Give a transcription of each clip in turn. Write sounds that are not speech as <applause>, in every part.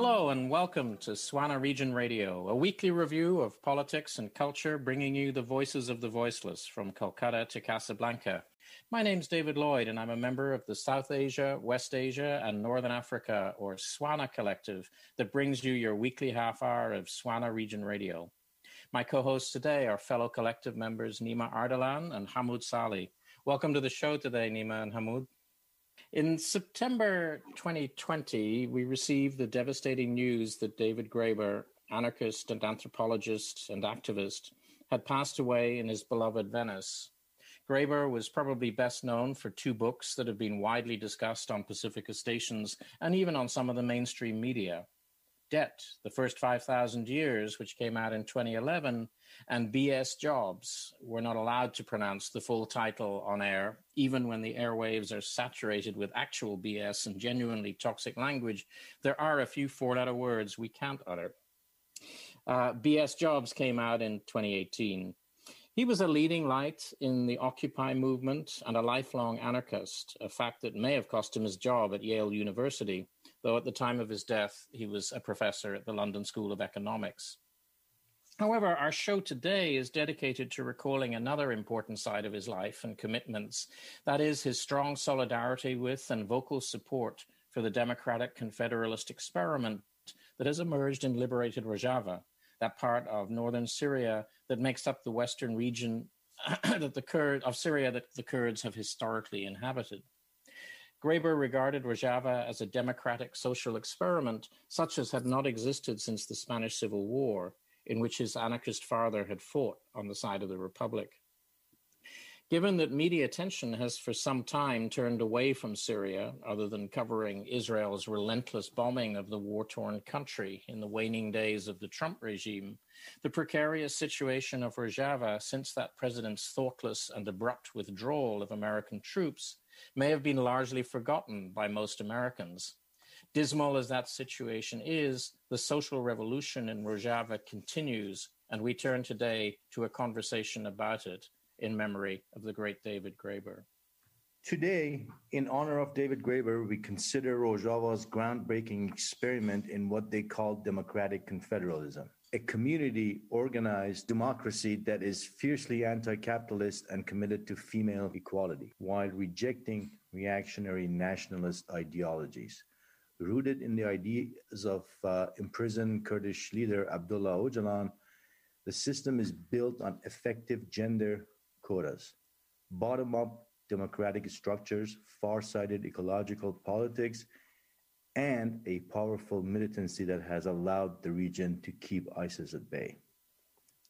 Hello and welcome to Swana Region Radio, a weekly review of politics and culture, bringing you the voices of the voiceless from Calcutta to Casablanca. My name's David Lloyd, and I'm a member of the South Asia, West Asia, and Northern Africa, or SWANA Collective, that brings you your weekly half hour of Swana Region Radio. My co hosts today are fellow collective members Nyma Ardalan and Hamoud Salhi. Welcome to the show today, Nyma and Hamoud. In September 2020, we received the devastating news that David Graeber, anarchist and anthropologist and activist, had passed away in his beloved Venice. Graeber was probably best known for two books that have been widely discussed on Pacifica stations and even on some of the mainstream media. Debt, The First 5,000 Years, which came out in 2011, and BS Jobs were not allowed to pronounce the full title on air, even when the airwaves are saturated with actual BS and genuinely toxic language. There are a few four letter words we can't utter. Uh, BS Jobs came out in 2018. He was a leading light in the Occupy movement and a lifelong anarchist, a fact that may have cost him his job at Yale University though at the time of his death, he was a professor at the London School of Economics. However, our show today is dedicated to recalling another important side of his life and commitments that is, his strong solidarity with and vocal support for the democratic confederalist experiment that has emerged in liberated Rojava, that part of northern Syria that makes up the western region <clears throat> that the Kurd, of Syria that the Kurds have historically inhabited. Graeber regarded Rojava as a democratic social experiment such as had not existed since the Spanish Civil War, in which his anarchist father had fought on the side of the Republic. Given that media attention has for some time turned away from Syria, other than covering Israel's relentless bombing of the war torn country in the waning days of the Trump regime, the precarious situation of Rojava since that president's thoughtless and abrupt withdrawal of American troops may have been largely forgotten by most Americans. Dismal as that situation is, the social revolution in Rojava continues, and we turn today to a conversation about it in memory of the great David Graeber. Today, in honor of David Graeber, we consider Rojava's groundbreaking experiment in what they call democratic confederalism a community organized democracy that is fiercely anti capitalist and committed to female equality while rejecting reactionary nationalist ideologies. Rooted in the ideas of uh, imprisoned Kurdish leader Abdullah Öcalan, the system is built on effective gender quotas, bottom up democratic structures, far sighted ecological politics, and a powerful militancy that has allowed the region to keep ISIS at bay.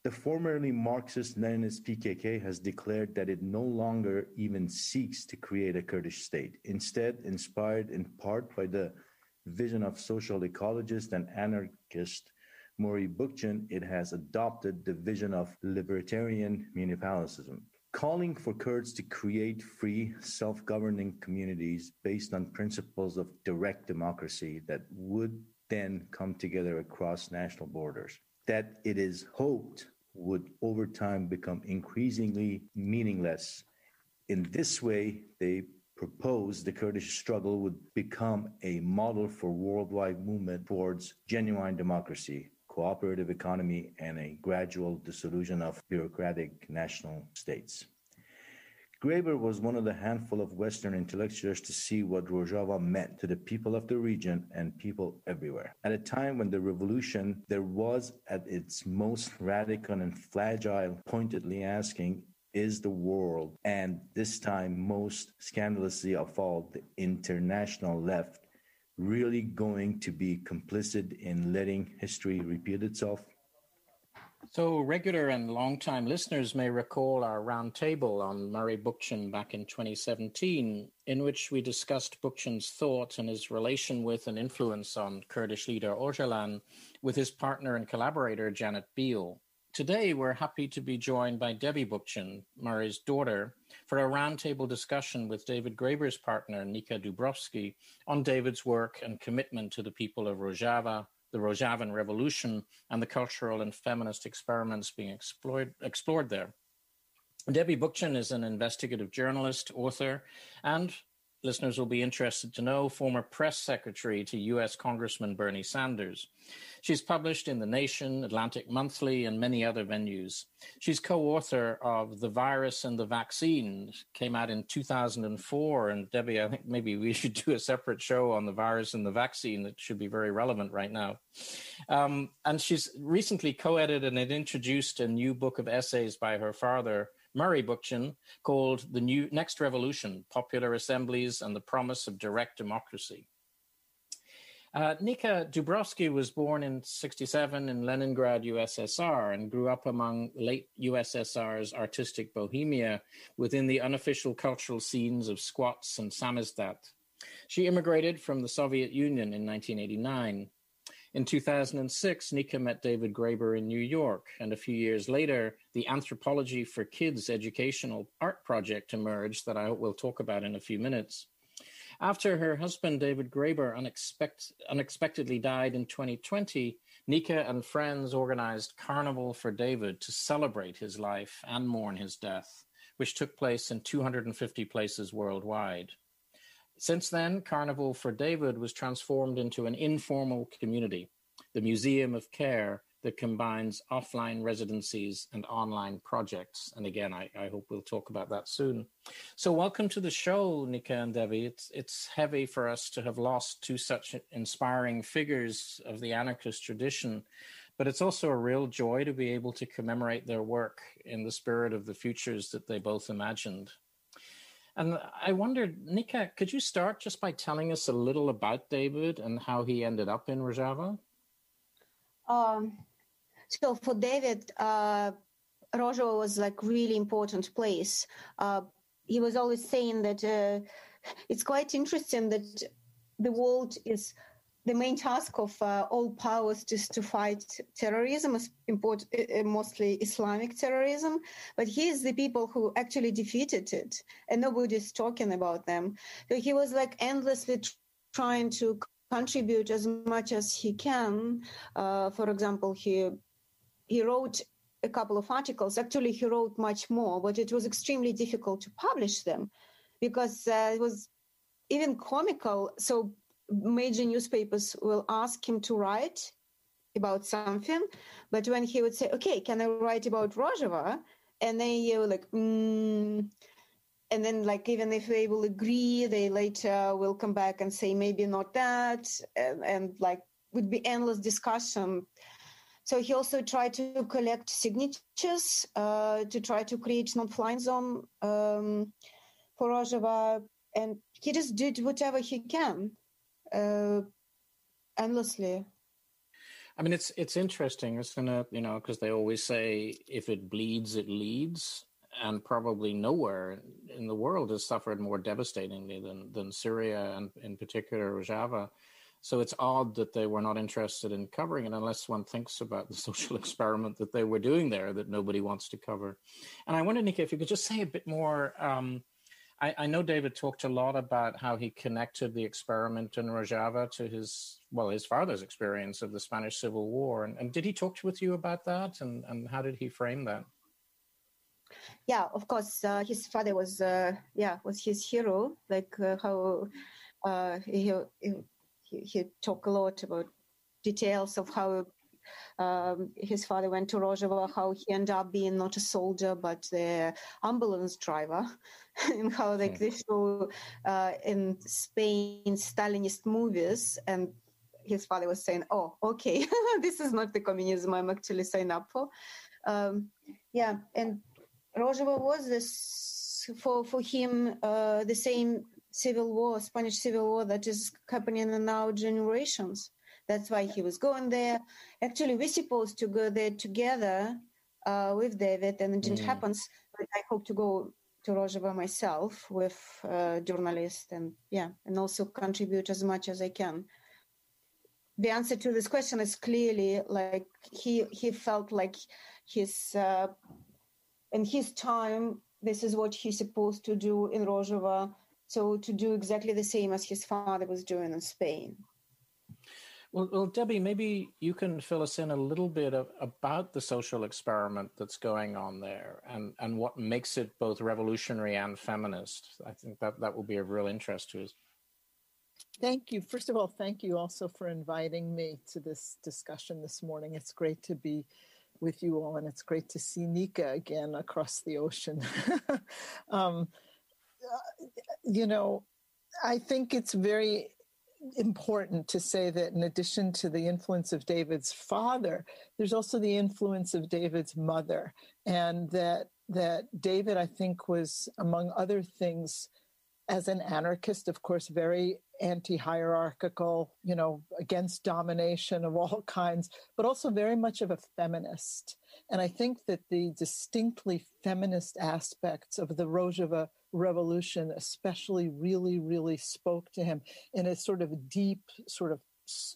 The formerly Marxist Leninist PKK has declared that it no longer even seeks to create a Kurdish state. Instead, inspired in part by the vision of social ecologist and anarchist Murray Bookchin, it has adopted the vision of libertarian municipalism, calling for Kurds to create free, self governing communities based on principles of direct democracy that would then come together across national borders. That it is hoped would over time become increasingly meaningless. In this way, they propose the Kurdish struggle would become a model for worldwide movement towards genuine democracy, cooperative economy, and a gradual dissolution of bureaucratic national states. Graeber was one of the handful of Western intellectuals to see what Rojava meant to the people of the region and people everywhere. At a time when the revolution there was at its most radical and fragile, pointedly asking, is the world, and this time most scandalously of all, the international left, really going to be complicit in letting history repeat itself? So, regular and long-time listeners may recall our roundtable on Murray Bookchin back in 2017, in which we discussed Bookchin's thought and his relation with and influence on Kurdish leader Öcalan with his partner and collaborator Janet Biehl. Today, we're happy to be joined by Debbie Bookchin, Murray's daughter, for a roundtable discussion with David Graeber's partner, Nika Dubrovsky, on David's work and commitment to the people of Rojava, the Rojavan Revolution, and the cultural and feminist experiments being explored, explored there. Debbie Bookchin is an investigative journalist, author, and listeners will be interested to know, former press secretary to U.S. Congressman Bernie Sanders. She's published in The Nation, Atlantic Monthly, and many other venues. She's co-author of The Virus and the Vaccine, came out in 2004. And Debbie, I think maybe we <laughs> should do a separate show on the virus and the vaccine. That should be very relevant right now. Um, and she's recently co-edited and introduced a new book of essays by her father, Murray Bookchin, called The New Next Revolution, Popular Assemblies and the Promise of Direct Democracy. Uh, Nika Dubrovsky was born in 67 in Leningrad, USSR, and grew up among late USSR's artistic bohemia within the unofficial cultural scenes of Squats and Samizdat. She immigrated from the Soviet Union in 1989. In 2006, Nika met David Graeber in New York, and a few years later, the Anthropology for Kids educational art project emerged that I we'll talk about in a few minutes. After her husband, David Graeber, unexpect- unexpectedly died in 2020, Nika and friends organized Carnival for David to celebrate his life and mourn his death, which took place in 250 places worldwide. Since then, Carnival for David was transformed into an informal community, the Museum of Care, that combines offline residencies and online projects. And again, I, I, hope we'll talk about that soon. So, welcome to the show, Nika and Debbie. It's it's heavy for us to have lost two such inspiring figures of the anarchist tradition, but it's also a real joy to be able to commemorate their work in the spirit of the futures that they both imagined. And I wondered, Nika, could you start just by telling us a little about David and how he ended up in Rojava? Um, so for David, uh, Rojava was like really important place. Uh, he was always saying that uh, it's quite interesting that the world is the main task of uh, all powers is to fight terrorism, import, uh, mostly Islamic terrorism. But he is the people who actually defeated it, and nobody's talking about them. So he was like endlessly trying to contribute as much as he can. Uh, for example, he he wrote a couple of articles. Actually, he wrote much more, but it was extremely difficult to publish them because uh, it was even comical. So major newspapers will ask him to write about something, but when he would say, "Okay, can I write about Rojava?" and then you like, mm, and then like even if they will agree, they later will come back and say maybe not that, and, and like would be endless discussion so he also tried to collect signatures uh, to try to create non-flying zone um, for Rojava, and he just did whatever he can, uh, endlessly. I mean, it's it's interesting, isn't it? You know, because they always say if it bleeds, it leads, and probably nowhere in the world has suffered more devastatingly than than Syria and in particular Rojava. So it's odd that they were not interested in covering it unless one thinks about the <laughs> social experiment that they were doing there that nobody wants to cover. And I wonder, Nika, if you could just say a bit more. Um, I, I, know David talked a lot about how he connected the experiment in Rojava to his, well, his father's experience of the Spanish Civil War. And, and did he talk with you about that? And, and how did he frame that? Yeah, of course. Uh, his father was, uh, yeah, was his hero. Like uh, how uh, he, he he, he talked a lot about details of how um, his father went to Rojava, how he ended up being not a soldier but the ambulance driver, <laughs> and how like hmm. they show uh, in Spain Stalinist movies, and his father was saying, "Oh, okay, <laughs> this is not the communism I'm actually signed up for." Um, yeah, and Rojava was this for for him uh, the same civil war, Spanish civil war that is happening in our generations. That's why he was going there. Actually, we're supposed to go there together uh, with David, and it didn't mm. happen. But I hope to go to Rojava myself with uh, journalists, and yeah, and also contribute as much as I can. The answer to this question is clearly like he he felt like his uh, in his time this is what he's supposed to do in Rojava so to do exactly the same as his father was doing in Spain. Well, well, Debbie, maybe you can fill us in a little bit of, about the social experiment that's going on there and, and what makes it both revolutionary and feminist. I think that, that will be of real interest to us. Thank you. First of all, thank you also for inviting me to this discussion this morning. It's great to be with you all, and it's great to see Nika again across the ocean. <laughs> um, uh, you know, I think it's very important to say that in addition to the influence of David's father, there's also the influence of David's mother, and that that David, I think, was among other things, as an anarchist, of course, very anti-hierarchical, you know, against domination of all <laughs> kinds, but also very much of a feminist. And I think that the distinctly feminist aspects of the Rojava revolution especially really really spoke to him in a sort of deep sort of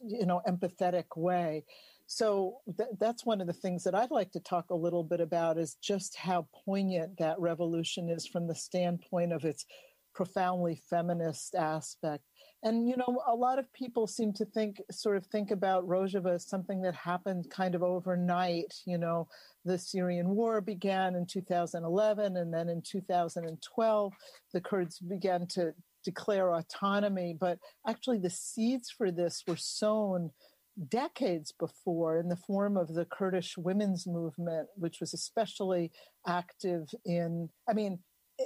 you know empathetic way. So th- that's one of the things that i'd like to talk a little bit about is just how poignant that revolution is from the standpoint of its profoundly feminist aspect and you know a lot of people seem to think sort of think about rojava as something that happened kind of overnight you know the Syrian war began in 2011, and then in 2012, the Kurds began to declare autonomy. But actually, the seeds for this were sown decades before in the form of the Kurdish women's movement, which was especially active in, I mean,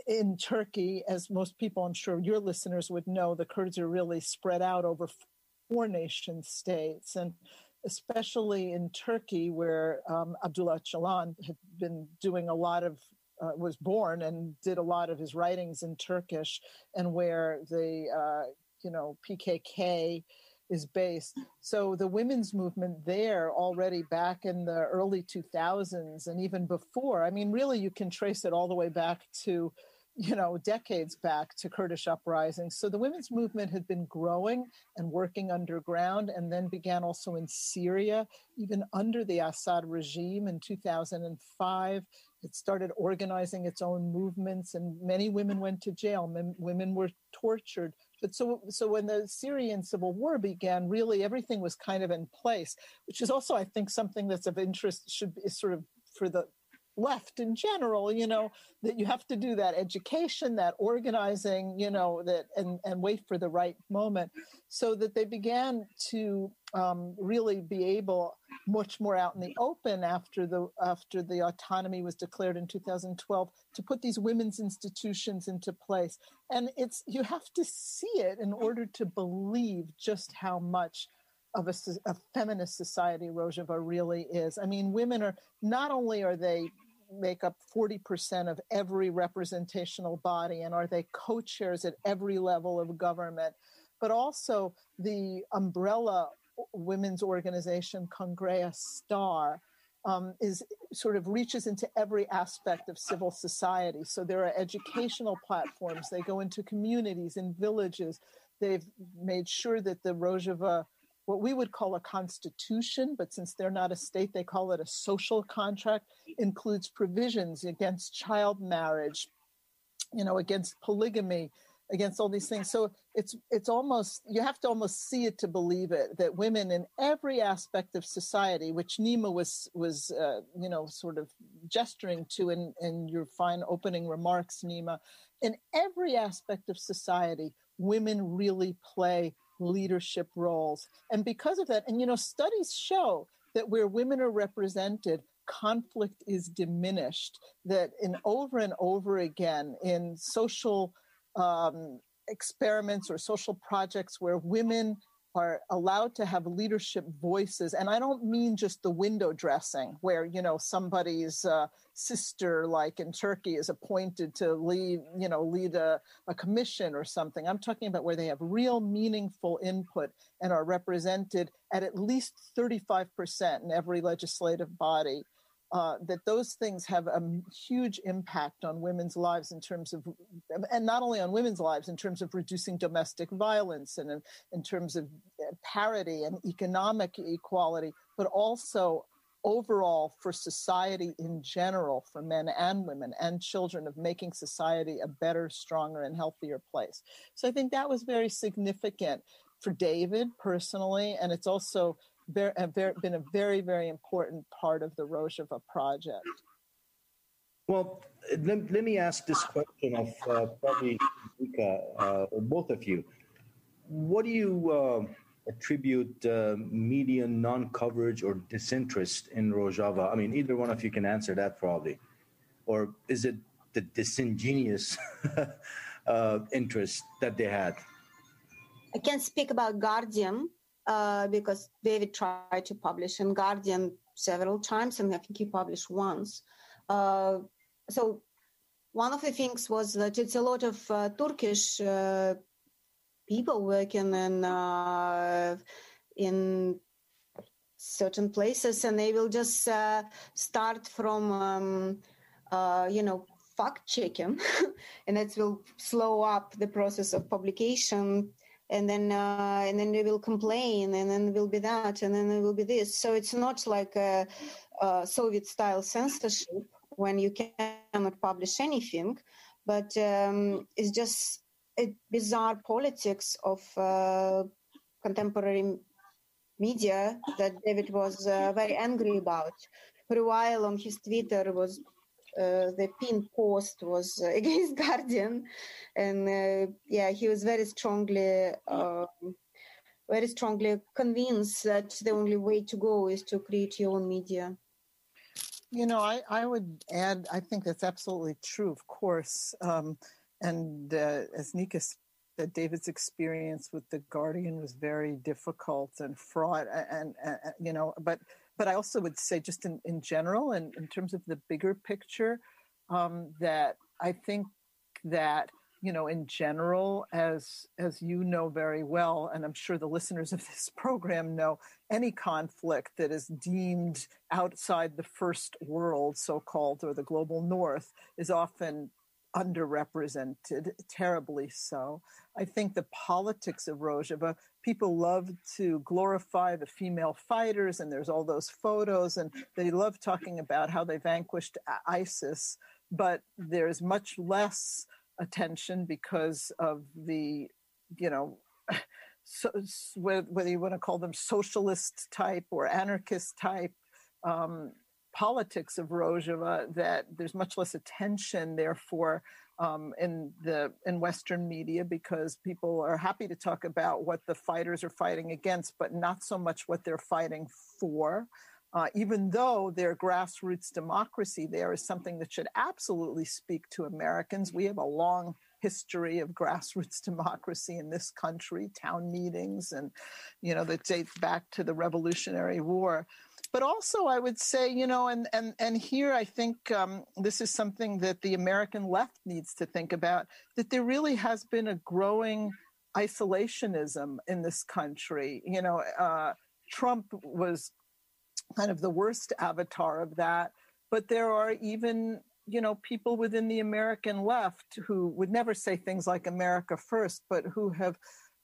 in Turkey, as most people, I'm sure your listeners would know, the Kurds are really spread out over four nation states. And especially in Turkey, where um, Abdullah Öcalan had been doing a lot of, uh, was born and did a lot of his writings in Turkish, and where the, uh, you know, PKK is based. So the women's movement there already back in the early 2000s and even before, I mean, really, you can trace it all the way back to you know, decades back to Kurdish uprisings. So the women's movement had been growing and working underground and then began also in Syria, even under the Assad regime in 2005. It started organizing its own movements, and many women went to jail. Men, women were tortured. But so, so when the Syrian civil war began, really everything was kind of in place, which is also, I think, something that's of interest. Should be sort of for the left in general you know that you have to do that education that organizing you know that and and wait for the right moment so that they began to um, really be able much more out in the open after the after the autonomy was declared in 2012 to put these women's institutions into place and it's you have to see it in order to believe just how much of a, a, feminist society Rojava really is. I mean, women are not only are they make up 40% of every representational body and are they co-chairs at every level of government but also the umbrella women's organization Kongra Star um, is sort of reaches into every aspect of civil society. So there are educational platforms. They go into communities and villages. They've made sure that the Rojava what we would call a constitution, but since they're not a state, they call it a social contract, includes provisions against child marriage, you know, against polygamy, against all these things. So it's it's almost you have to almost see it to believe it that women in every aspect of society, which Nyma was was uh, you know sort of gesturing to in in your fine opening remarks, Nyma, in every aspect of society, women really play leadership roles. And because of that, and you know, studies show that where women are represented, conflict is diminished. That in over and over again in social um, experiments or social projects where women are allowed to have leadership voices. And i don't mean just the window dressing where you know somebody's uh, sister like in turkey is appointed to lead you know lead a, a commission or something. I'm talking about where they have real meaningful input and are represented at at least 35% in every legislative body uh, that those things have a huge impact on women's lives in terms of, and not only on women's lives, in terms of reducing domestic violence and in, in terms of uh, parity and economic equality, but also overall for society in general, for men and women and children, of making society a better, stronger, and healthier place. So I think that was very significant for David personally, and it's also very, been a very, very important part of the Rojava project. Well, let, let me ask this question of uh, probably Nika, uh, both of you. What do you uh, attribute uh, media non-coverage or disinterest in Rojava? I mean, either one of you can answer that probably. Or is it the disingenuous <laughs> uh, interest that they had? I can't speak about Guardian uh, because David tried to publish in Guardian several times, and I think he published once. Uh, so one of the things was that it's a lot of uh, Turkish uh, people working in uh, in certain places, and they will just start from um, you know fact checking, <laughs> and it will slow up the process of publication and then uh, and then they will complain and then will be that and then there will be this. So it's not like a, a soviet style censorship when you cannot publish anything but um, it's just a bizarre politics of uh, contemporary media that david was uh, very angry about. For a while on his twitter was uh, the pin post was uh, <laughs> against Guardian, and uh, yeah, he was very strongly. Um, very strongly convinced that the only way to go is to create your own media. You know, I, I would add, I think that's absolutely true, of course. Um, and as Nika David's experience with The Guardian was very difficult and fraught. And, and, and you know, but but I also would say, just in, in general, and in terms of the bigger picture, um, that I think that you know in general as as you know very well and i'm sure the listeners of this <laughs> program know any conflict that is deemed outside the first world so called or the global north is often underrepresented, terribly so. I think the politics of Rojava, people love to glorify the female fighters, and there's all those photos, and they love talking about how they vanquished ISIS, but there's much less attention because of the, you know, so, whether you want to call them socialist type or anarchist type um, politics of Rojava that there's much less attention, therefore, um, in the in Western media because people are happy to talk about what the fighters are fighting against, but not so much what they're fighting for. Uh, even though their grassroots democracy there is something that should absolutely speak to Americans. We have a long history of grassroots <laughs> democracy in this country, town meetings, and you know that dates back to the Revolutionary War but also I would say, you know, and and and here I think um, this is something that the American left needs to think about that there really has been a growing isolationism in this country. You know, uh, Trump was kind of the worst avatar of that, but there are even you know people within the American left who would never say things like America first, but who have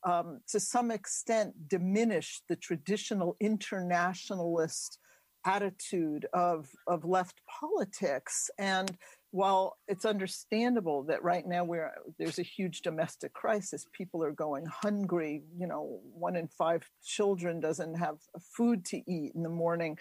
um, to some extent diminished the traditional internationalist attitude of, of left politics. And while it's understandable that right now we're, there's a huge domestic crisis, people are going hungry, you know, one in five children doesn't have food to eat in the morning.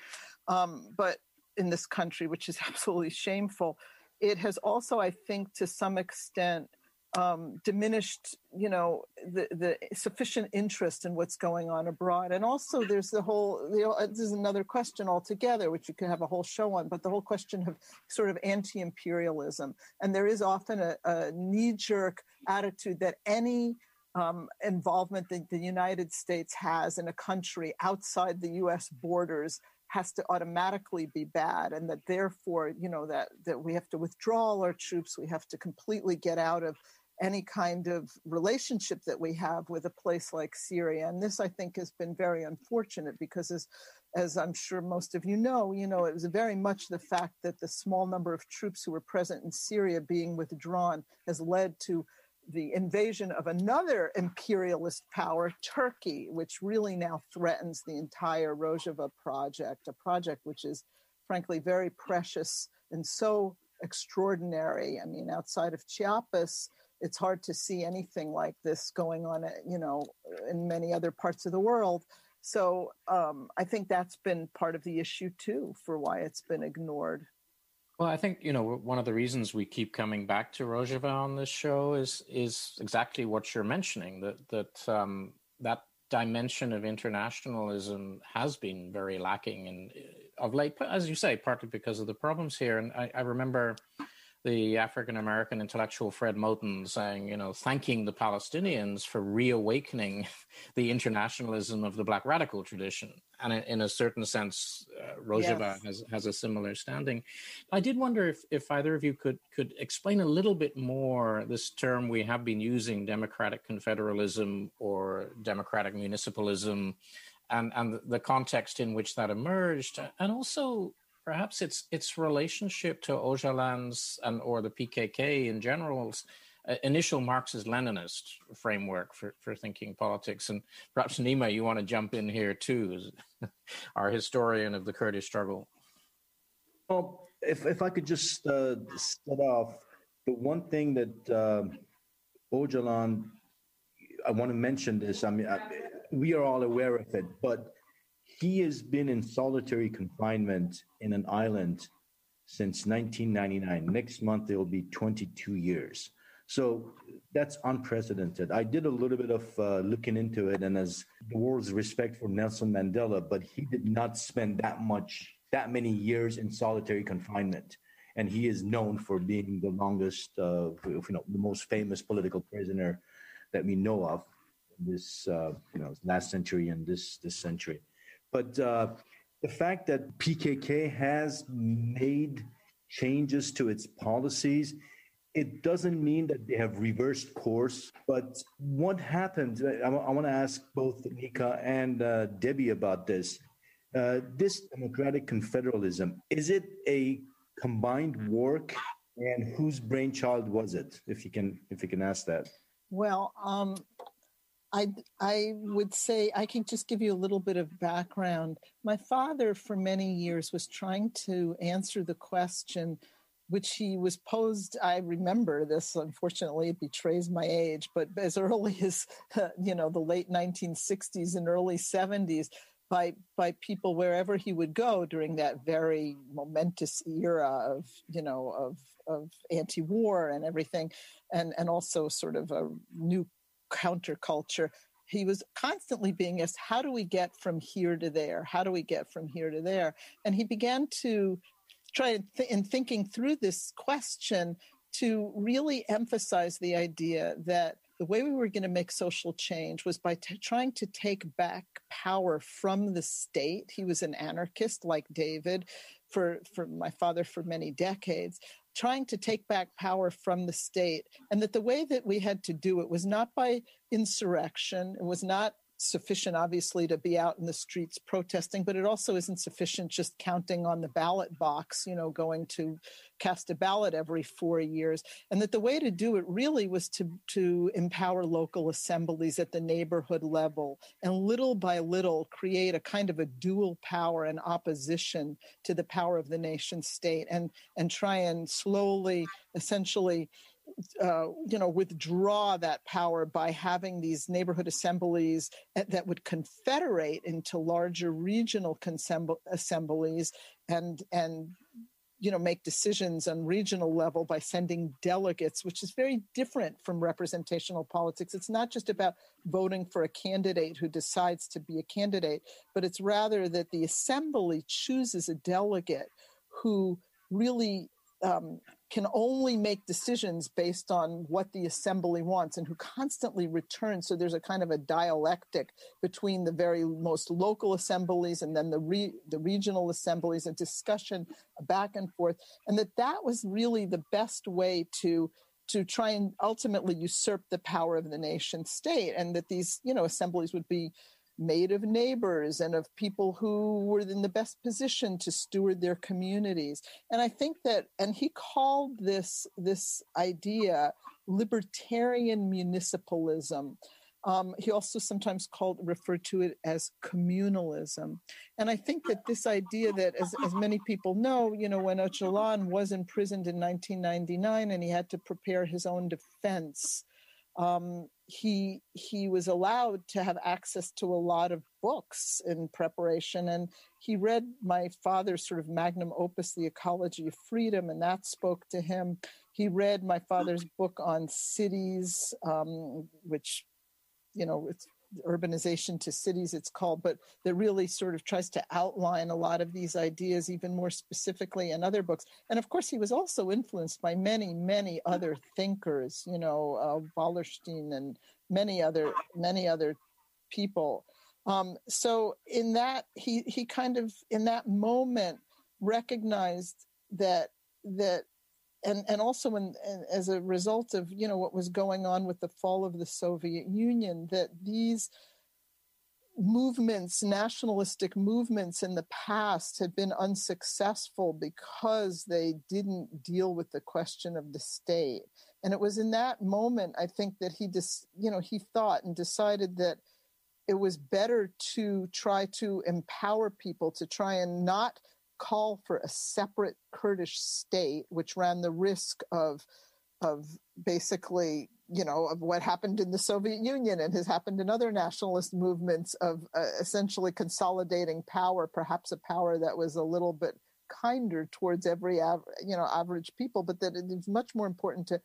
Um, but in this country, which is <laughs> absolutely shameful, it has also, I think, to some extent, um, diminished, you know, the, the sufficient interest in what's going on abroad. And also, there's the whole, you know, this is another question altogether, which you could have a whole show on, but the whole question of sort of anti imperialism. And there is often a, a knee jerk attitude that any um, involvement that the United States has in a country outside the US borders has to automatically be bad and that therefore you know that that we have to withdraw all our troops we have to completely get out of any kind of relationship that we have with a place like Syria. And this, I think, has been very unfortunate because, as, as I'm sure most of you know, you know, it was very much the fact that the small number of troops who were present in Syria being withdrawn has led to the invasion of another imperialist power, Turkey, which really now threatens the entire Rojava project, a project which is frankly very precious and so extraordinary. I mean, outside of Chiapas, it's hard to see anything like this going on, you know, in many other parts of the world. So um, I think that's been part of the issue too for why it's been ignored. Well, I think you know one of the reasons we keep coming back to Rojava on this show is is exactly what you're mentioning that that um, that dimension of internationalism has been very lacking and of late, as you say, partly because of the problems here. And I, I remember the African American intellectual Fred Moten saying, you know, thanking the Palestinians for reawakening <laughs> the internationalism of the Black radical tradition. And in a certain sense, uh, Rojava yes. has, has a similar standing. I did wonder if, if either of you could, could explain a little bit more this term we have been using, democratic confederalism or democratic municipalism, and, and the context in which that emerged, and also perhaps its its relationship to Öcalan's and or the PKK in general's uh, initial Marxist-Leninist framework for, for thinking politics. And perhaps Nyma, you want to jump in here too, <laughs> our historian of the Kurdish struggle. Well, if if I could just uh, start off, the one thing that uh, Öcalan, I want to mention this. I mean, I, we are all aware of it, but he has been in solitary confinement in an island since 1999. Next month, it will be 22 years. So that's unprecedented. I did a little bit of uh, looking into it, and as the world's respect for Nelson Mandela, but he did not spend that much, that many years in solitary confinement. And he is known for being the longest, uh, you know, the most famous political prisoner that we know of this, uh, you know, last century and this this century. But uh, the fact that PKK has made changes to its policies, it doesn't mean that they have reversed course. But what happened? I, I want to ask both Nika and uh, Debbie about this. Uh, this democratic confederalism is it a combined work, and whose brainchild was it? If you can, if you can ask that. Well, um, I, I would say I can just give you a little bit of background. My father, for many years, was trying to answer the question, which he was posed. I remember this. Unfortunately, it betrays my age, but as early <laughs> as you know the late 1960s and early 70s, by by people wherever he would go during that very momentous era of you know of of anti-war and everything, and and also sort of a new counterculture. He was constantly being asked how do we get from here to there? How do we get from here to there? And he began to try th- in thinking through this question to really emphasize the idea that the way we were going to make social change was by t- trying to take back power from the state. He was an anarchist like David for, for my father for many decades trying to take back power from the state, and that the way that we had to do it was not by insurrection, it was not sufficient, obviously, to be out in the streets protesting, but it also isn't sufficient just counting on the ballot box, you know, going to cast a ballot every four years. And that the way to do it really was to, to empower local assemblies at the neighborhood level and little by little create a kind of a dual power and opposition to the power of the nation state and, and try and slowly, essentially, uh, you know, withdraw that power by having these neighborhood assemblies that would confederate into larger regional assemblies and and you know make decisions on regional level by sending delegates which is very different from representational politics. It's not just about voting for a candidate who decides to be a candidate but it's rather that the assembly chooses a delegate who really um, can only make decisions based on what the assembly wants and who constantly returns. So there's a kind of a dialectic between the very most local assemblies and then the re, the regional assemblies, a discussion back and forth, and that that was really the best way to to try and ultimately usurp the power of the nation state, and that these you know assemblies would be made of neighbors and of people who were in the best position to steward their communities. And i think that and he called this this idea libertarian municipalism. Um, he also sometimes called referred to it as communalism, and I think that this idea that, as, as many people know, you know, when Öcalan was imprisoned in 1999 and he had to prepare his own defense, um, he he was allowed to have access to a lot of books in preparation and he read my father's sort of magnum opus the ecology of freedom and that spoke to him. He read my father's book on cities um, which you know it's urbanization to cities it's called but that really sort of tries to outline a lot of these ideas even more specifically in other books. And of course he was also influenced by many many other thinkers you know uh, wallerstein and many other many other people. Um, so in that he he kind of in that moment recognized that that and and also when as a result of you know what was going on with the fall of the Soviet Union that these movements nationalistic movements in the past had been unsuccessful because they didn't deal with the question of the state. And it was in that moment i think that he just you know he thought and decided that it was better to try to empower people to try and not call for a separate Kurdish state, which ran the risk of of basically you know of what happened in the Soviet Union and has happened in other nationalist movements of uh, essentially consolidating power, perhaps a power that was a little bit kinder towards every you know average people, but that it is much more important to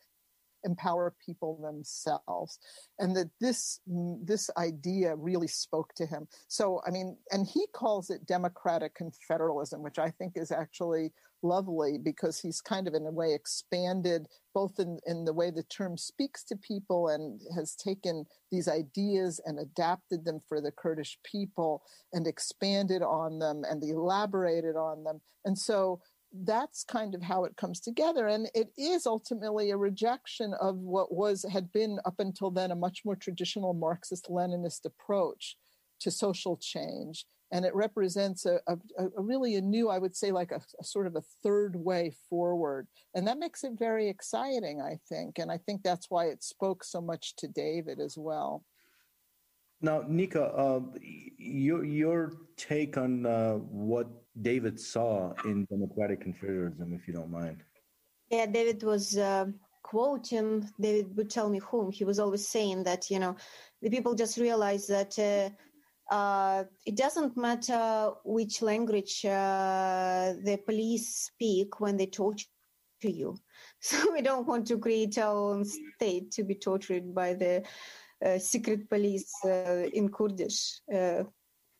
empower people themselves and that this mm, this idea really spoke to him so i mean and he calls it democratic confederalism which i think is actually lovely because he's kind of in a way expanded both in, in the way the term speaks to people and has taken these ideas and adapted them for the Kurdish people and expanded on them and elaborated on them. And so that's kind of how it comes together and it is ultimately a rejection of what was had been up until then a much more traditional marxist leninist approach to social change and it represents a, a, a really a new i would say like a, a, sort of a third way forward and that makes it very exciting i think and i think that's why it spoke so much to david as well now nika uh, your your take on uh, what David saw in democratic confederalism, if you don't mind. Yeah, David was uh, quoting, David would tell me whom. He was always saying that, you know, the people just realize that uh, uh, it doesn't matter which language uh, the police speak when they torture you. <laughs> So we don't want to create our own state to be tortured by the secret police uh, in Kurdish.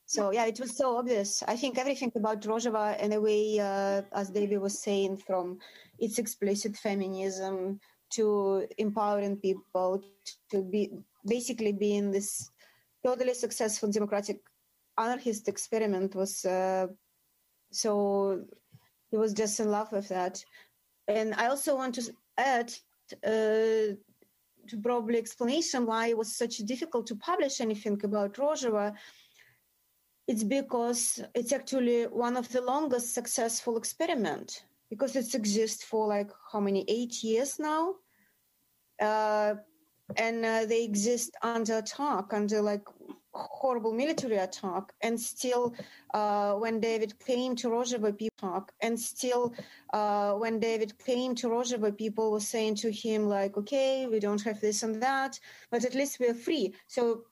So yeah, it was so obvious. I think everything about Rojava, in a way, uh, as David was saying, from its explicit feminism to empowering people to be basically being this totally successful democratic anarchist experiment was uh, so he was just in love with that. And I also want to add uh, to probably explanation why it was such difficult to publish anything about Rojava it's because it's actually one of the longest successful experiment because it exists for like how many eight years now? Uh, and uh, they exist under attack under like horrible military attack and still uh, when david came to rojava people and still uh, when david came to rojava people were saying to him like okay we don't have this and that but at least we're free so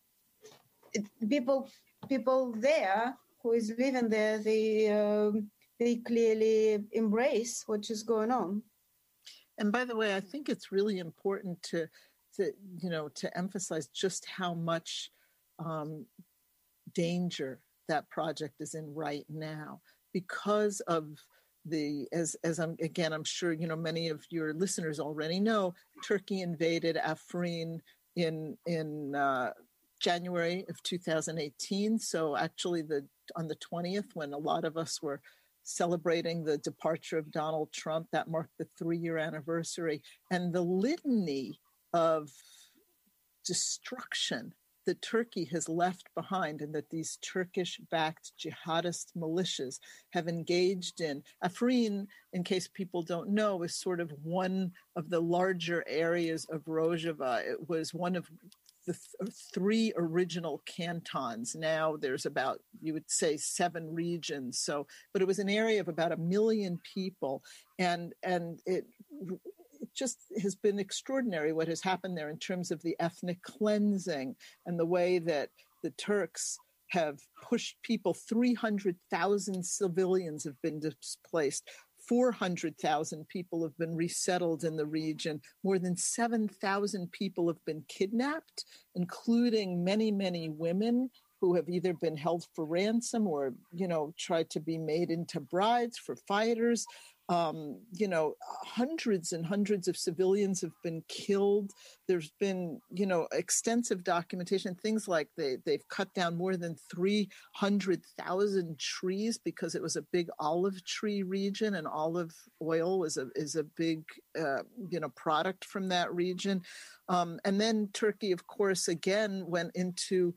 it, people people there who is living there, they um, they clearly embrace what is going on. And by the way, I think it's really important to, to you know, to emphasize just how much um, danger that project is in right now because of the as as I'm again I'm sure you know many of your listeners already know Turkey invaded Afrin in in uh, January of 2018. So actually, the on the 20th, when a lot of us were celebrating the departure of Donald Trump, that marked the three-year anniversary, and the litany of destruction that Turkey has left behind and that these Turkish backed jihadist militias have engaged in. Afrin, in case people don't know, is sort of one of the larger areas of Rojava. It was one of the th- uh, three original cantons. Now there's about, you would say, seven regions. So, but it was an area of about a million people, and and it just has been extraordinary what has happened there in terms of the ethnic cleansing and the way that the Turks have pushed people. 300,000 civilians have been displaced. 400,000 people have been resettled in the region. More than 7,000 people have been kidnapped, including many, many women who have either been held for ransom or, you know, tried to be made into brides for fighters um, you know, hundreds and hundreds of civilians have been killed. There's been, you know, extensive documentation, things like they, they've cut down more than 300,000 trees because it was a big olive tree region and olive oil was a, is a big, uh, you know, product from that region. Um, and then Turkey, of course, again went into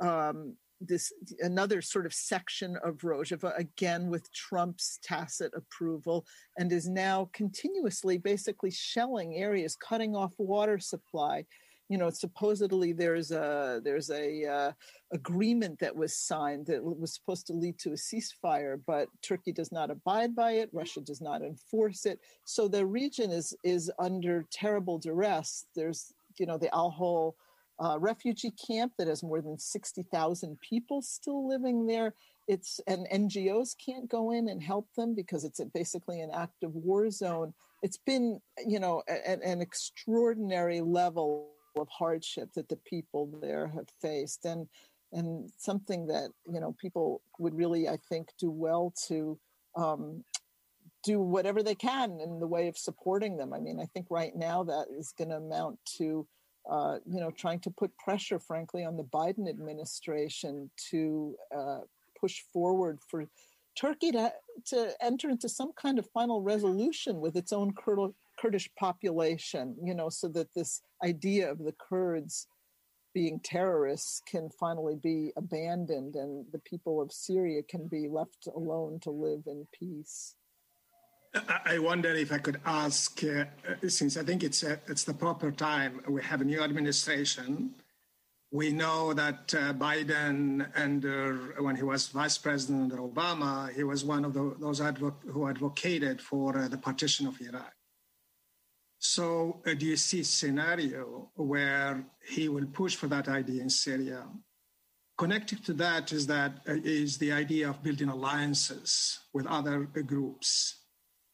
um, this another sort of section of Rojava, again with Trump's tacit approval, and is now continuously basically shelling areas, cutting off water supply. You know, supposedly there's a there's a uh, agreement that was signed that was supposed to lead to a ceasefire, but Turkey does not abide by it. Russia does not enforce it. So the region is is under terrible duress. There's you know the Al Hol uh, refugee camp that has more than 60,000 people still living there. It's and NGOs can't go in and help them because it's basically an active war zone. It's been, you know, a, an extraordinary level of hardship that the people there have faced, and and something that you know people would really, I think, do well to um, do whatever they can in the way of supporting them. I mean, I think right now that is going to amount to uh, you know, trying to put pressure, frankly, on the Biden administration to uh, push forward for Turkey to, to enter into some kind of final resolution with its own Kur- Kurdish population, you know, so that this idea of the Kurds being terrorists can finally be abandoned and the people of Syria can be left alone to live in peace. I wonder if I could ask, uh, since I think it's, a, uh, it's the proper time, we have a new administration. We know that uh, Biden, and uh, when he was vice president under Obama, he was one of the, those advo- who advocated for uh, the partition of Iraq. So, uh, do you see a scenario where he will push for that idea in Syria? Connected to that is that is the idea of building alliances with other groups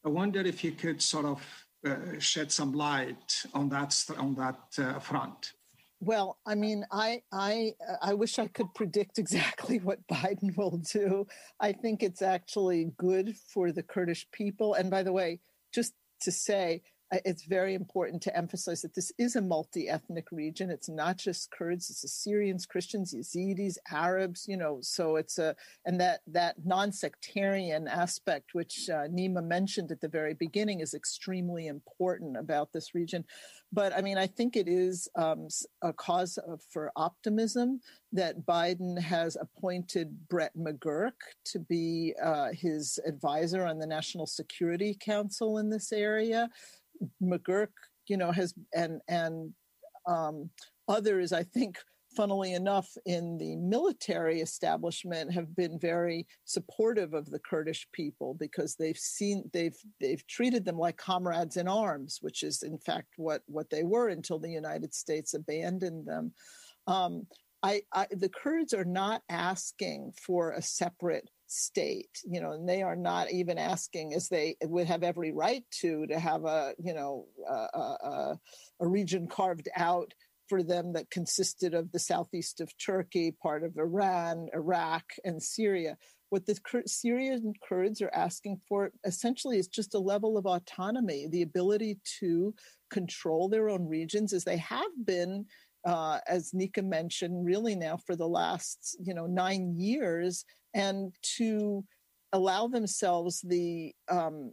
I wonder if you could sort of uh, shed some light on that on that uh, front. Well, I mean, I I I wish I could predict <laughs> exactly what Biden will do. I think it's actually good for the Kurdish people. And by the way, just to say, it's very important to emphasize that this is a multi-ethnic region. It's not just Kurds; it's Assyrians, Christians, Yazidis, Arabs. You know, so it's a and that that non-sectarian aspect, which uh, Nyma mentioned at the very beginning, is extremely important about this region. But I mean, I think it is um, a cause of, for optimism that Biden has appointed Brett McGurk to be uh, his advisor on the National Security Council in this area. McGurk, you know, has and and um, others, I think, funnily enough, in the military establishment, have been very supportive of the Kurdish people because they've seen they've they've treated them like comrades in arms, which is in fact what what they were until the United States abandoned them. Um, I, I, the Kurds are not asking for a separate state you know and they are not even asking as they would have every right to to have a you know a, a, a region carved out for them that consisted of the southeast of turkey part of iran iraq and syria. What the syrian kurds are asking for essentially is just a level of autonomy the ability to control their own regions as they have been uh, as Nika mentioned, really now for the last you know nine years, and to allow themselves the um,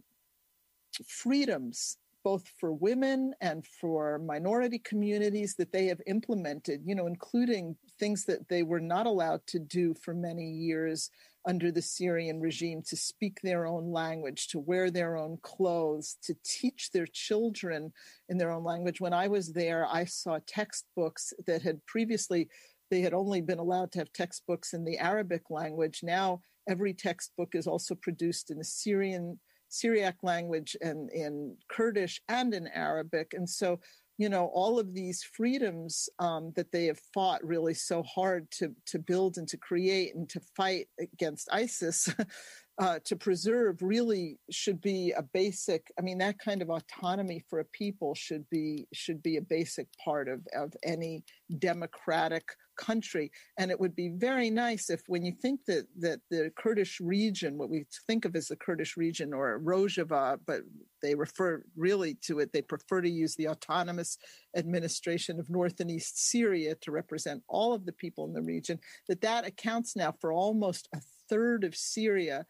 freedoms both for women and for minority communities that they have implemented, you know, including things that they were not allowed to do for many years under the Syrian regime to speak their own language, to wear their own clothes, to teach their children in their own language. When I was there, I saw textbooks that had previously they had only been allowed to have textbooks in the Arabic language. Now every textbook is also produced in the Syrian Syriac language and in Kurdish and in Arabic. And so you know all of these freedoms um, that they have fought really so hard to to build and to create and to fight against ISIS. <laughs> Uh, to preserve really should be a basic i mean that kind of autonomy for a people should be should be a basic part of of any democratic country. And it would be very nice if, when you think that that the Kurdish region, what we think of as the Kurdish region or Rojava, but they refer really to it, they prefer to use the autonomous administration of North and East Syria to represent all of the people in the region. That that accounts now for almost a third of Syria.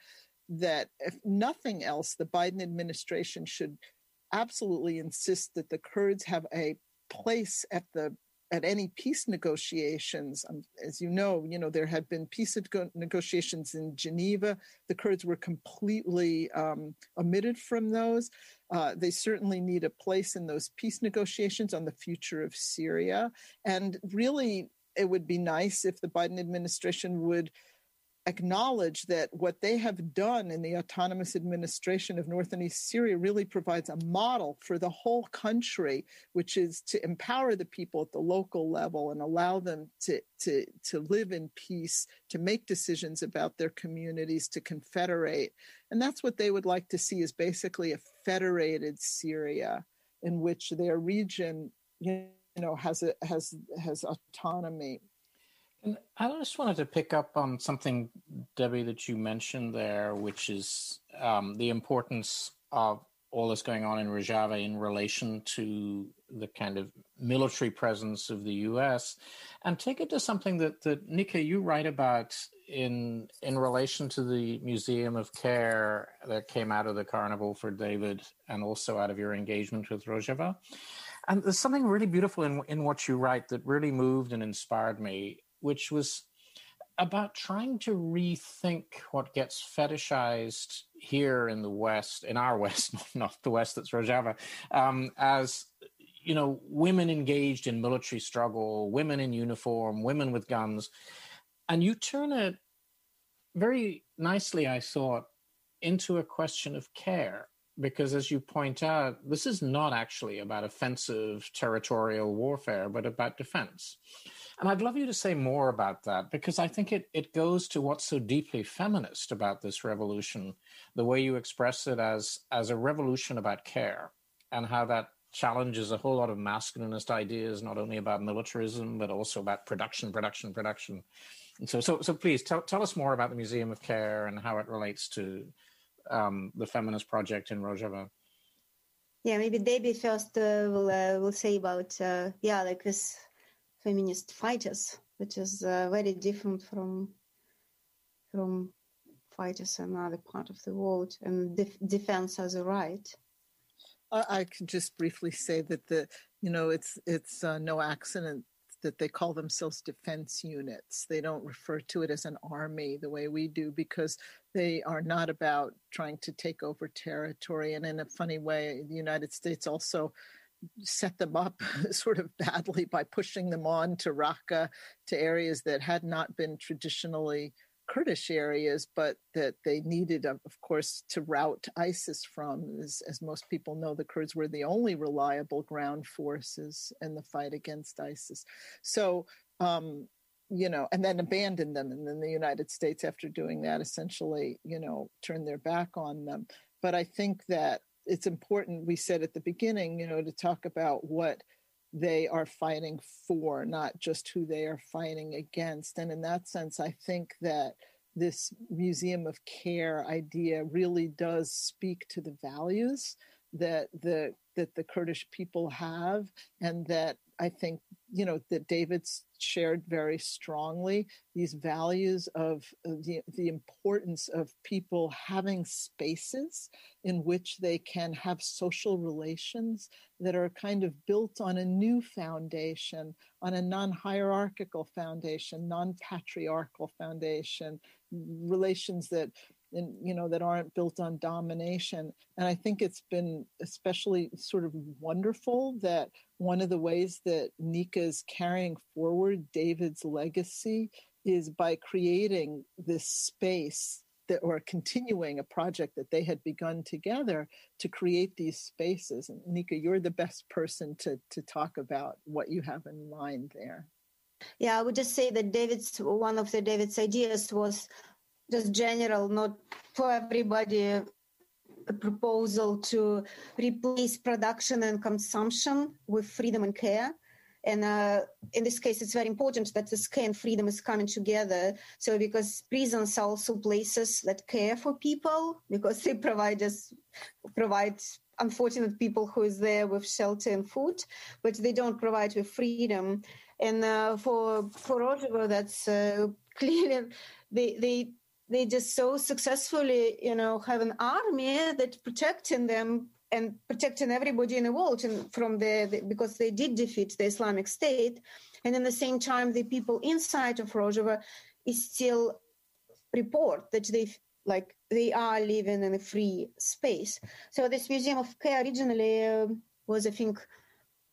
That if nothing else, the Biden administration should absolutely insist that the Kurds have a place at the at any peace negotiations. Um, as you know, you know there had been peace negotiations in Geneva. The Kurds were completely um, omitted from those. Uh, they certainly need a place in those peace negotiations on the future of Syria. And really, it would be nice if the Biden administration would acknowledge that what they have done in the autonomous administration of North and East Syria really provides a model for the whole country, which is to empower the people at the local level and allow them to, to, to live in peace, to make decisions about their communities, to confederate. And that's what they would like to see is basically a federated Syria in which their region, you know, has a, has has autonomy and I just wanted to pick up on something, Debbie, that you mentioned there, which is um, the importance of all that's going on in Rojava in relation to the kind of military presence of the U.S. And take it to something that, that Nika, you write about in in relation to the Museum of Care that came out of the Carnival for David and also out of your engagement with Rojava. And there's something really beautiful in, in what you write that really moved and inspired me which was about trying to rethink what gets fetishized here in the West, in our <laughs> West, not the West that's Rojava, um, as you know, women engaged in military struggle, women in uniform, women with guns, and you turn it very nicely, I thought, into a question of care. Because as you point out, this is not actually about offensive territorial warfare, but about defense. And I'd love you to say more about that because I think it, it goes to what's so deeply feminist about this revolution, the way you express it as as a revolution about care and how that challenges a whole lot of masculinist ideas, not only about militarism, but also about production, production, production. And so so so please tell tell us more about the Museum of Care and how it relates to um, the feminist project in Rojava. Yeah, maybe Debbie first uh, will uh, will say about uh, yeah, like this feminist fighters, which is uh, very different from from fighters in other part of the world and def- defense as a right. I, can just briefly say that the you know it's it's uh, no accident that they call themselves defense units. They don't refer to it as an army the way we do because they are not about trying to take over territory. And in a funny way, the United States also set them up <laughs> sort of badly by pushing them on to Raqqa, to areas that had not been traditionally Kurdish areas, but that they needed, of course, to rout ISIS from. As, as, most people know, the Kurds were the only reliable ground forces in the fight against ISIS. So, um, you know, and then abandoned them. And then the United States, after doing that, essentially, you know, turned their back on them. But I think that it's important we said at the beginning you know to talk about what they are fighting for not just who they are fighting against. And in that sense i think that this museum of care idea really does speak to the values that the that the Kurdish people have, and that I think, you know, that David's shared very strongly these values of uh, the, the importance of people having spaces in which they can have social relations that are kind of built on a new foundation, on a non hierarchical foundation, non patriarchal foundation, relations that and you know that aren't built on domination and i think it's been especially sort of wonderful that one of the ways that nika is carrying forward david's legacy is by creating this space that or continuing a project that they had begun together to create these spaces. And nika you're the best person to to talk about what you have in mind there. Yeah i would just say that david's one of the david's ideas was just general, not for everybody, a proposal to replace production and consumption with freedom and care. And uh, in this case, it's very important that this care and freedom is coming together. So, because prisons are also places that care for people, because they provide us provide unfortunate people who is there with shelter and food, but they don't provide with freedom. And uh, for for Rojava, that's uh, <laughs> clearly they they they just so successfully, you know, have an army that protecting them and protecting everybody in the world and from the, the, because they did defeat the Islamic State, and in the same time, the people inside of Rojava is still report that they like they are living in a free space. So this museum of care originally uh, was, I think,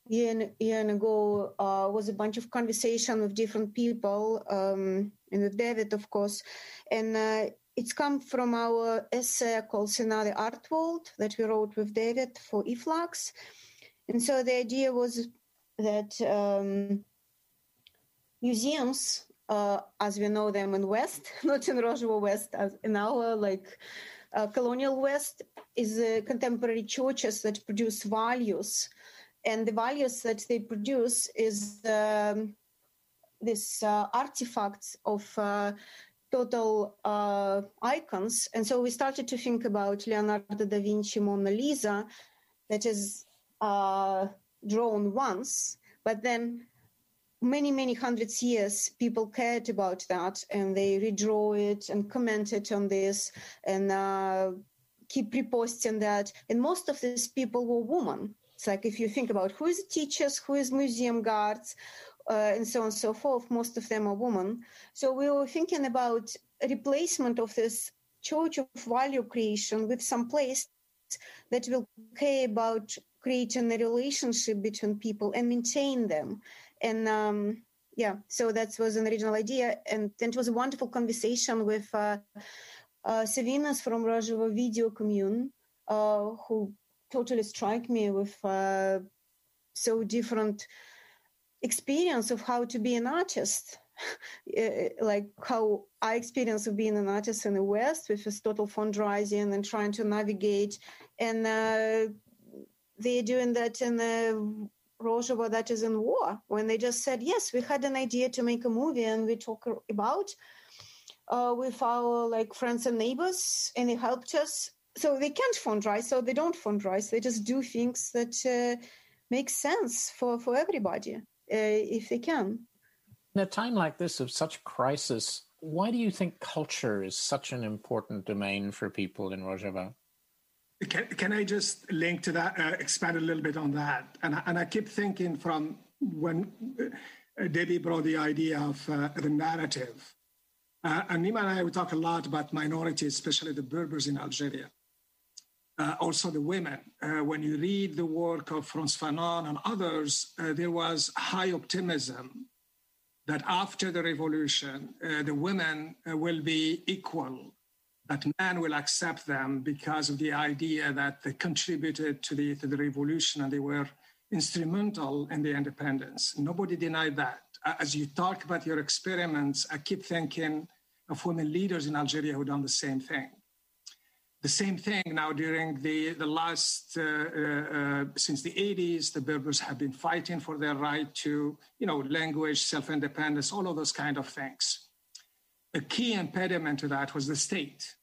year, year ago uh, was a bunch of conversation with different people um, and with David, of course, and uh, it's come from our essay called Senade Art World that we wrote with David for e-flux. And so the idea was that um, museums, uh, as we know them in West, <laughs> not in Rojava West, as in our like uh, colonial West, is uh, contemporary churches that produce values and the values that they produce is um, this uh, artifacts of uh, total uh, icons. And so we started to think about Leonardo da Vinci Mona Lisa, that is uh, drawn once, but then many, many hundreds years, people cared about that and they redraw it and commented on this and uh, keep reposting that. And most of these people were women. It's like if you think about who is teachers, who is museum guards, uh, and so on and so forth, most of them are women. So we were thinking about replacement of this church of value creation with some place that will care about creating a relationship between people and maintain them. And um, yeah, so that was an original idea. And it was a wonderful conversation with uh, uh, Savinas from Rojava Video Commune, uh, who totally struck me with uh, so different experience of how to be an artist. Uh, <laughs> like how I experience of being an artist in the West with this total fundraising and trying to navigate, and uh, they're doing that in the Rojava that is in war when they just said yes, we had an idea to make a movie and we talk about uh, with our like friends and neighbors, and they helped us. So they can't fundraise, so they don't fundraise. They just do things that uh, make sense for, for everybody if they can. In a time like this of such crisis, why do you think culture is such an important domain for people in Rojava? Can, can I just link to that, uh, expand a little bit on that? And, and I keep thinking from when uh, Debbie brought the idea of uh, the narrative. Uh, and Nyma and I, we talk a lot about minorities, especially the Berbers in Algeria uh, also the women. Uh, when you read the work of Frantz Fanon and others, uh, there was high optimism that after the revolution, uh, the women uh, will be equal, that men will accept them because of the idea that they contributed to the, to the revolution and they were instrumental in the independence. Nobody denied that. As you talk about your experiments, I keep thinking of women leaders in Algeria who done the same thing the same thing now during the, the last, uh, uh, uh, since the 80s, the Berbers have been fighting for their right to, you know, language, self-independence, all of those kind of things. A key impediment to that was the state.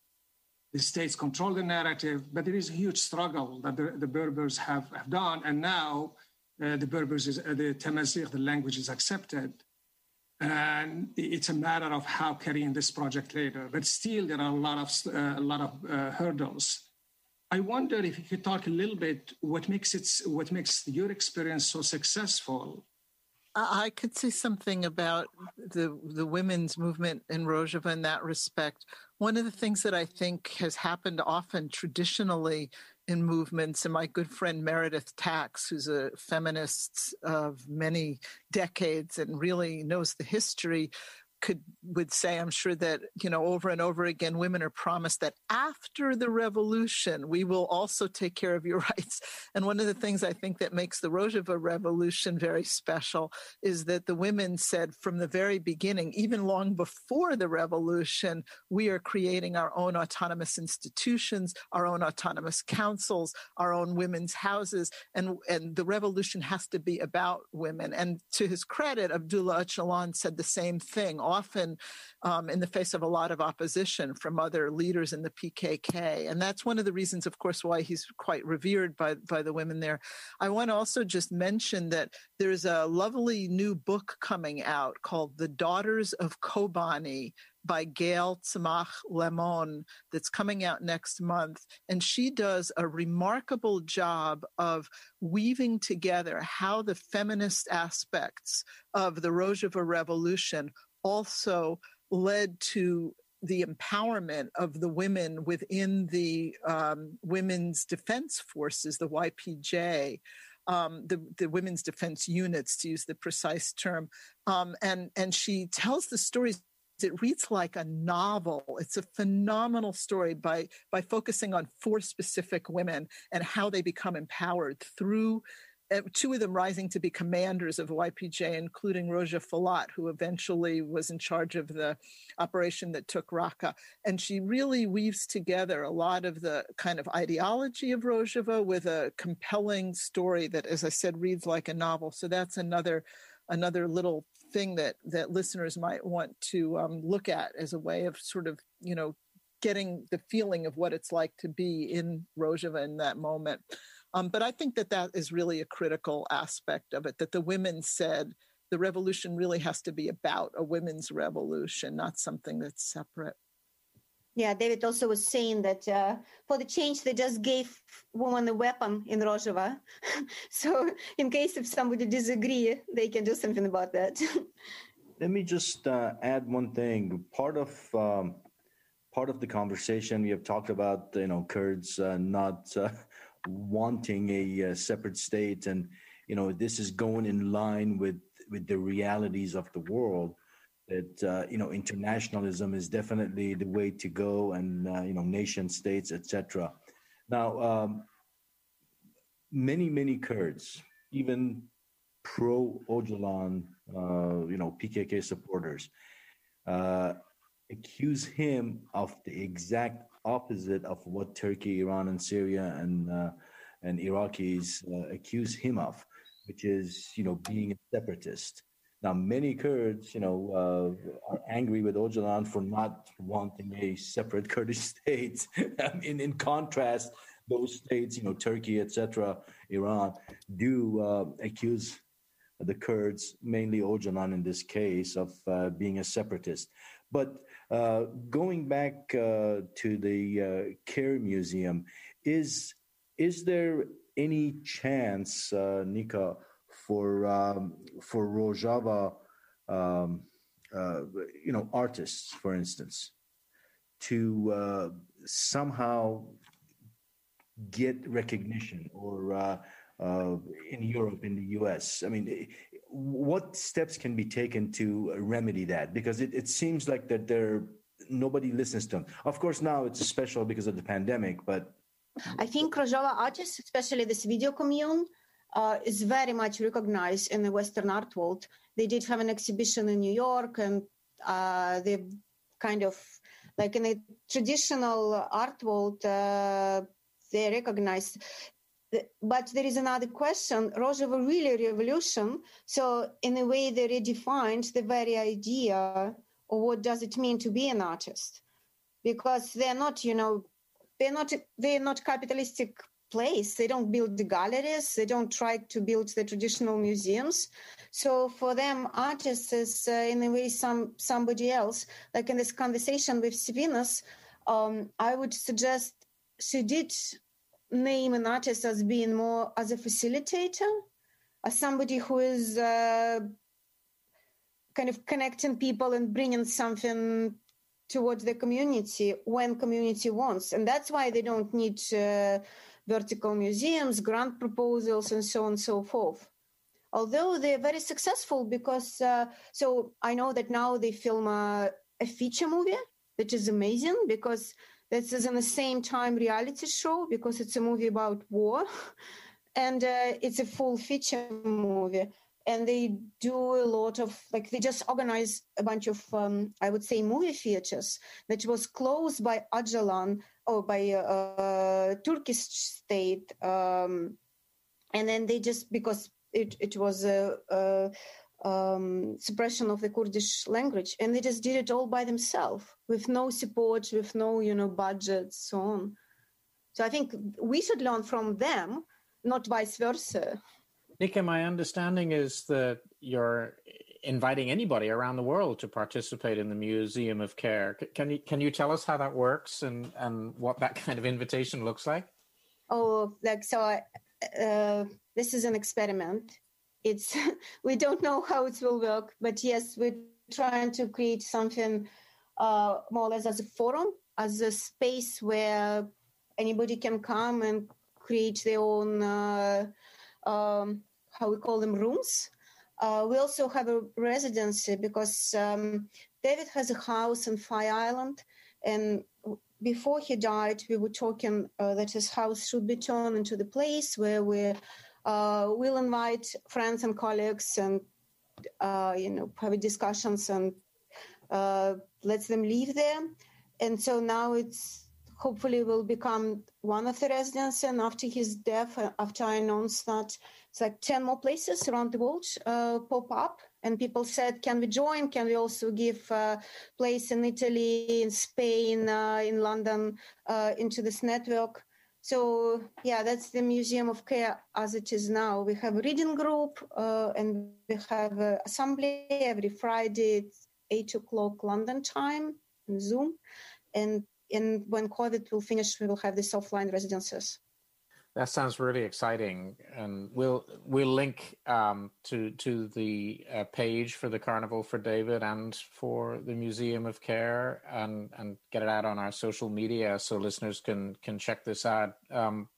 The states control the narrative, but there is a huge struggle that the, the Berbers have, have done. And now uh, the Berbers, is, uh, the Tamazight, the language is accepted. And it's a matter of how carrying this project later. But still, there are a lot of, uh, a lot of uh, hurdles. I wonder if you could talk a little bit what makes it, what makes your experience so successful I could say something about the the women's movement in Rojava in that respect. One of the things that I think has happened often traditionally in movements, and my good friend Meredith Tax, who's a feminist of many decades and really knows the history, could would say i'm sure that you know over and over again women are promised that after the revolution we will also take care of your <laughs> rights. And one of the things i think that makes the rojava revolution very special is that the women said from the very beginning even long before the revolution we are creating our own autonomous institutions our own autonomous councils our own women's houses and and the revolution has to be about women. And to his credit abdullah öcalan said the same thing often um, in the face of a lot of opposition from other leaders in the PKK. And that's one of the reasons, of course, why he's quite revered by, by the women there. I want to also just mention that there's a lovely new book coming out called The Daughters of Kobani by Gayle Tzemach Lemmon that's coming out next month. And she does a remarkable job of weaving together how the feminist aspects of the Rojava Revolution also led to the empowerment of the women within the um, women's defense forces, the YPJ, um, the, the women's defense units, to use the precise term. Um, and, and she tells the stories. It reads like a novel. It's a phenomenal story by, by focusing on four specific women and how they become empowered through two of them rising to be commanders of YPJ, including Rojda Felat, who eventually was in charge of the operation that took Raqqa. And she really weaves together a lot of the kind of ideology of Rojava with a compelling story that, as I said, reads like a novel. So that's another another little thing that that listeners might want to um, look at as a way of sort of you know getting the feeling of what it's like to be in Rojava in that moment. Um, but I think that that is really a critical aspect of it, that the women said the revolution really has to be about a women's revolution, not something that's separate. Yeah, David also was saying that uh, for the change, they just gave women a weapon in Rojava. <laughs> so, in case if somebody disagree, they can do something about that. <laughs> Let me just uh, add one thing. Part of um, part of the conversation we have talked about, you know, Kurds uh, not uh, wanting a, a, uh, separate state, and you know this is going in line with with the realities of the world. That uh, you know internationalism is definitely the way to go, and uh, you know nation states, etc. Now, um, many many Kurds, even pro Öcalan, uh, you know PKK supporters, uh, accuse him of the exact opposite of what Turkey, Iran, and Syria and uh, and Iraqis uh, accuse him of, which is you know being a separatist. Now, many Kurds, you know, uh, are angry with Öcalan for not wanting a separate <laughs> Kurdish state. <laughs> in in contrast, those states, you know, Turkey, etc., Iran, do uh, accuse the Kurds, mainly Öcalan in this case, of uh, being a separatist. But uh, going back uh, to the uh, Care Museum, is is there any chance, uh, Nika, for um, for Rojava, um, uh, you know, artists, for instance, to somehow get recognition or in Europe, in the U.S. I mean, what steps can be taken to remedy that? Because it, it seems like that there nobody listens to them. Of course, now it's special because of the pandemic, but I think Rojava artists, especially this video commune, uh, is very much recognized in the Western art world. They did have an exhibition in New York, and uh, they kind of like in the traditional art world, uh, they recognize but there is another question rojava really revolution so in a way they redefined the very idea of what does it mean to be an artist because they're not you know they're not they're not capitalistic place. They don't build the galleries. They don't try to build the traditional museums. So for them, artists is uh, in a way some somebody else. Like in this conversation with Sivinas, um, I would suggest she did name an artist as being more as a facilitator, as somebody who is uh, kind of connecting people and bringing something towards the community when community wants. And that's why they don't need uh, vertical museums grant proposals and so on and so forth. Although they're very successful because uh, so i know that now they film a, a, feature movie which is amazing because this is in the same time reality show because it's a movie about war. <laughs> And uh, it's a full feature movie. And they do a lot of like they just organize a bunch of um, i would say movie theaters that was closed by Öcalan or by uh, turkish state um, and then they just because it, it was a, a um, suppression of the kurdish language and they just did it all by themselves with no support with no you know budget so on so i think we should learn from them not vice versa Nika, my understanding is that you're inviting anybody around the world to participate in the Museum of Care. Can you can you tell us how that works and and what that <laughs> kind of invitation looks like? Oh, like so. Uh, this is an experiment. It's <laughs> we don't know how it will work, but yes, we're trying to create something uh, more or less as a forum, as a space where anybody can come and create their own. Uh, um, how we call them rooms. Uh, we also have a residency because um, David has a house on Fire Island, and before he died, we were talking uh, that his house should be turned into the place where we uh, will invite friends and colleagues and uh, you know have discussions and uh, let them live there. And so now it's hopefully will become one of the residents. And after his death, uh, after I announced that it's like 10 more places around the world uh, pop up and people said can we join can we also give uh, place in italy in spain uh, in london uh, into this network so yeah that's the museum of care as it is now. We have a reading group uh, and we have an assembly every friday at 8 o'clock london time on zoom. And and when covid will finish we will have these offline residences that sounds really exciting, and we'll we'll link um, to to the uh, page for the Carnival for David and for the Museum of Care, and and get it out on our social media so listeners can can check this out. Um,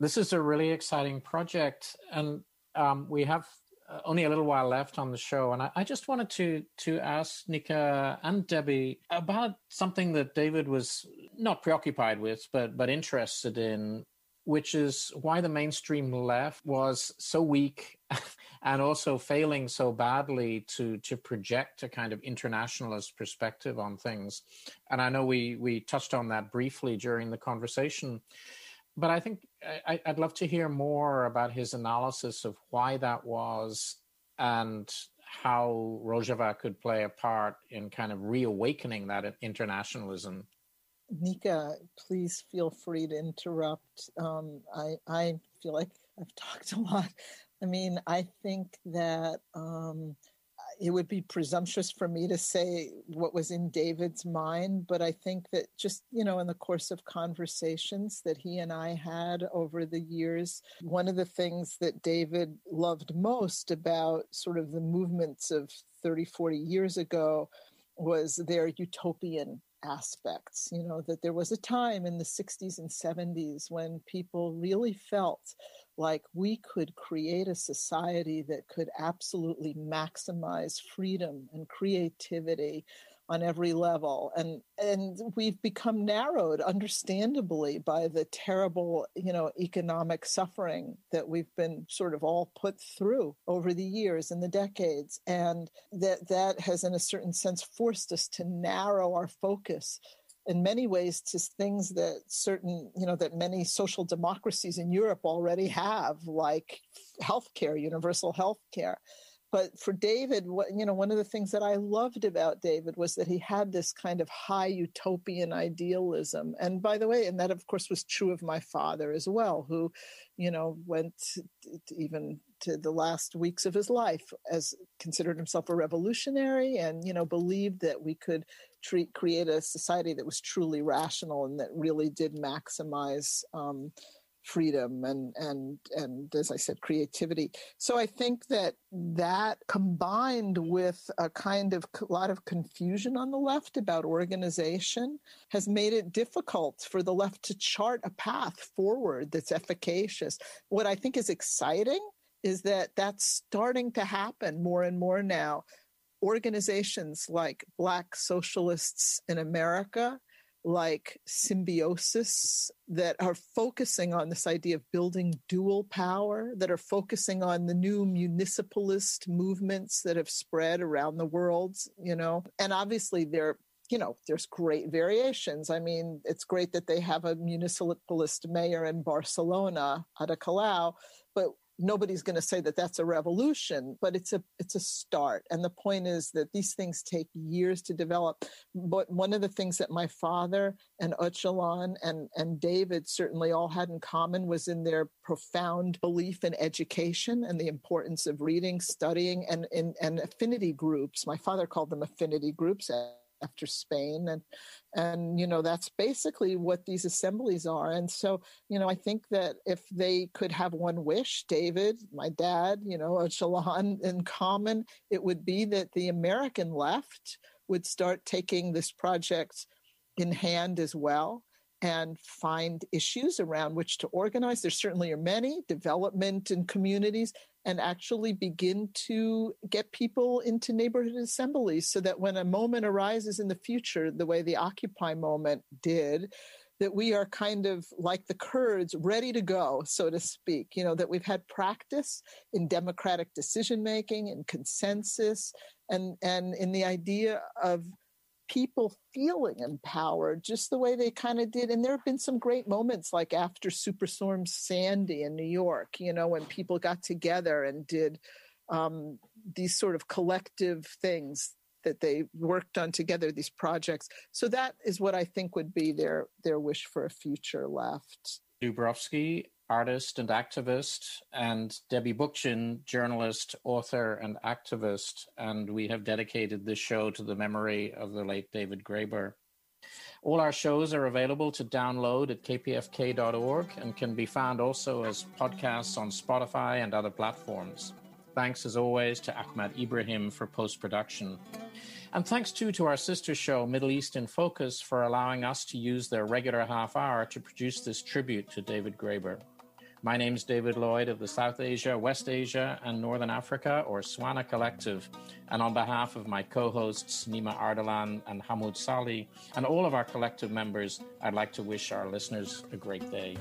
this is a really exciting project, and um, we have uh, only a little while left on the show, and I, I, just wanted to to ask Nika and Debbie about something that David was not preoccupied with, but but interested in which is why the mainstream left was so weak <laughs> and also failing so badly to to project a kind of internationalist perspective on things. And I know we we touched on that briefly during the conversation, but I think I, would love to hear more about his analysis of why that was and how Rojava could play a part in kind of reawakening that internationalism Nika, please feel free to interrupt. Um, I, I feel like I've <laughs> talked a lot. I mean, I think that um, it would be presumptuous for me to say what was in David's mind, but I think that just, you know, in the course of conversations that he and I had over the years, one of the things that David loved most about sort of the movements of 30, 40 years ago was their utopian aspects. You know, that there was a time in the 60s and 70s when people really felt like we could create a society that could absolutely maximize freedom and creativity on every level and and we've become narrowed understandably by the terrible you know economic suffering that we've been sort of all put through over the years and the decades and that that has in a certain sense forced us to narrow our focus in many ways to things that certain, you know, that many social democracies in Europe already have, like healthcare, universal healthcare. But for David, what, you know, one of the things that I loved about David was that he had this kind of high utopian idealism. And by the way, and that of course was true of my father as well, who, you know, went even to the last weeks of his life as considered himself a revolutionary and, you know, believed that we could treat, create a society that was truly rational and that really did maximize um, freedom and and and as i said creativity. So i think that that combined with a kind of a lot of confusion on the left about organization has made it difficult for the left to chart a path forward that's efficacious. What i think is exciting is that that's starting to happen more and more now. Organizations like black socialists in america like symbiosis that are focusing on this idea of building dual power, that are focusing on the new municipalist movements that have spread around the world, you know, and obviously they're you know, there's great variations. I mean, it's great that they have a municipalist mayor in Barcelona, Ada Colau, nobody's going to say that that's a revolution but it's a it's a start. And the point is that these things take years to develop. But one of the things that my father and Öcalan and and David certainly all had in common was in their profound belief in education and the importance of reading studying and and, and affinity groups. My father called them affinity groups after Spain. And, and, you know, that's basically what these assemblies are. And so, you know, I think that if they could have one wish, David, my dad, you know, Öcalan in common, it would be that the American left would start taking this project in hand as well and find issues around which to organize. There certainly are many development in communities and actually begin to get people into neighborhood assemblies so that when a moment arises in the future, the way the Occupy moment did, that we are kind of like the Kurds, ready to go, so to speak. You know, that we've had practice in democratic decision making and consensus and, and in the idea of people feeling empowered just the way they kind of did and there have been some great moments like after superstorm sandy in new york you know when people got together and did um, these sort of collective things that they worked on together these projects. So that is what i think would be their their wish for a future left. Dubrovsky artist and activist, and Debbie Bookchin, journalist, author, and activist. And we have dedicated this show to the memory of the late David Graeber. All our shows are available to download at kpfk.org and can be found also as podcasts on Spotify and other platforms. Thanks as always to Ahmad Ibrahim for post production. And thanks too to our sister show, Middle East in Focus, for allowing us to use their regular half hour to produce this tribute to David Graeber. My name is David Lloyd of the South Asia, West Asia, and Northern Africa, or SWANA Collective. And on behalf of my co hosts, Nyma Ardalan and Hamoud Salhi, and all of our collective members, I'd like to wish our listeners a great day.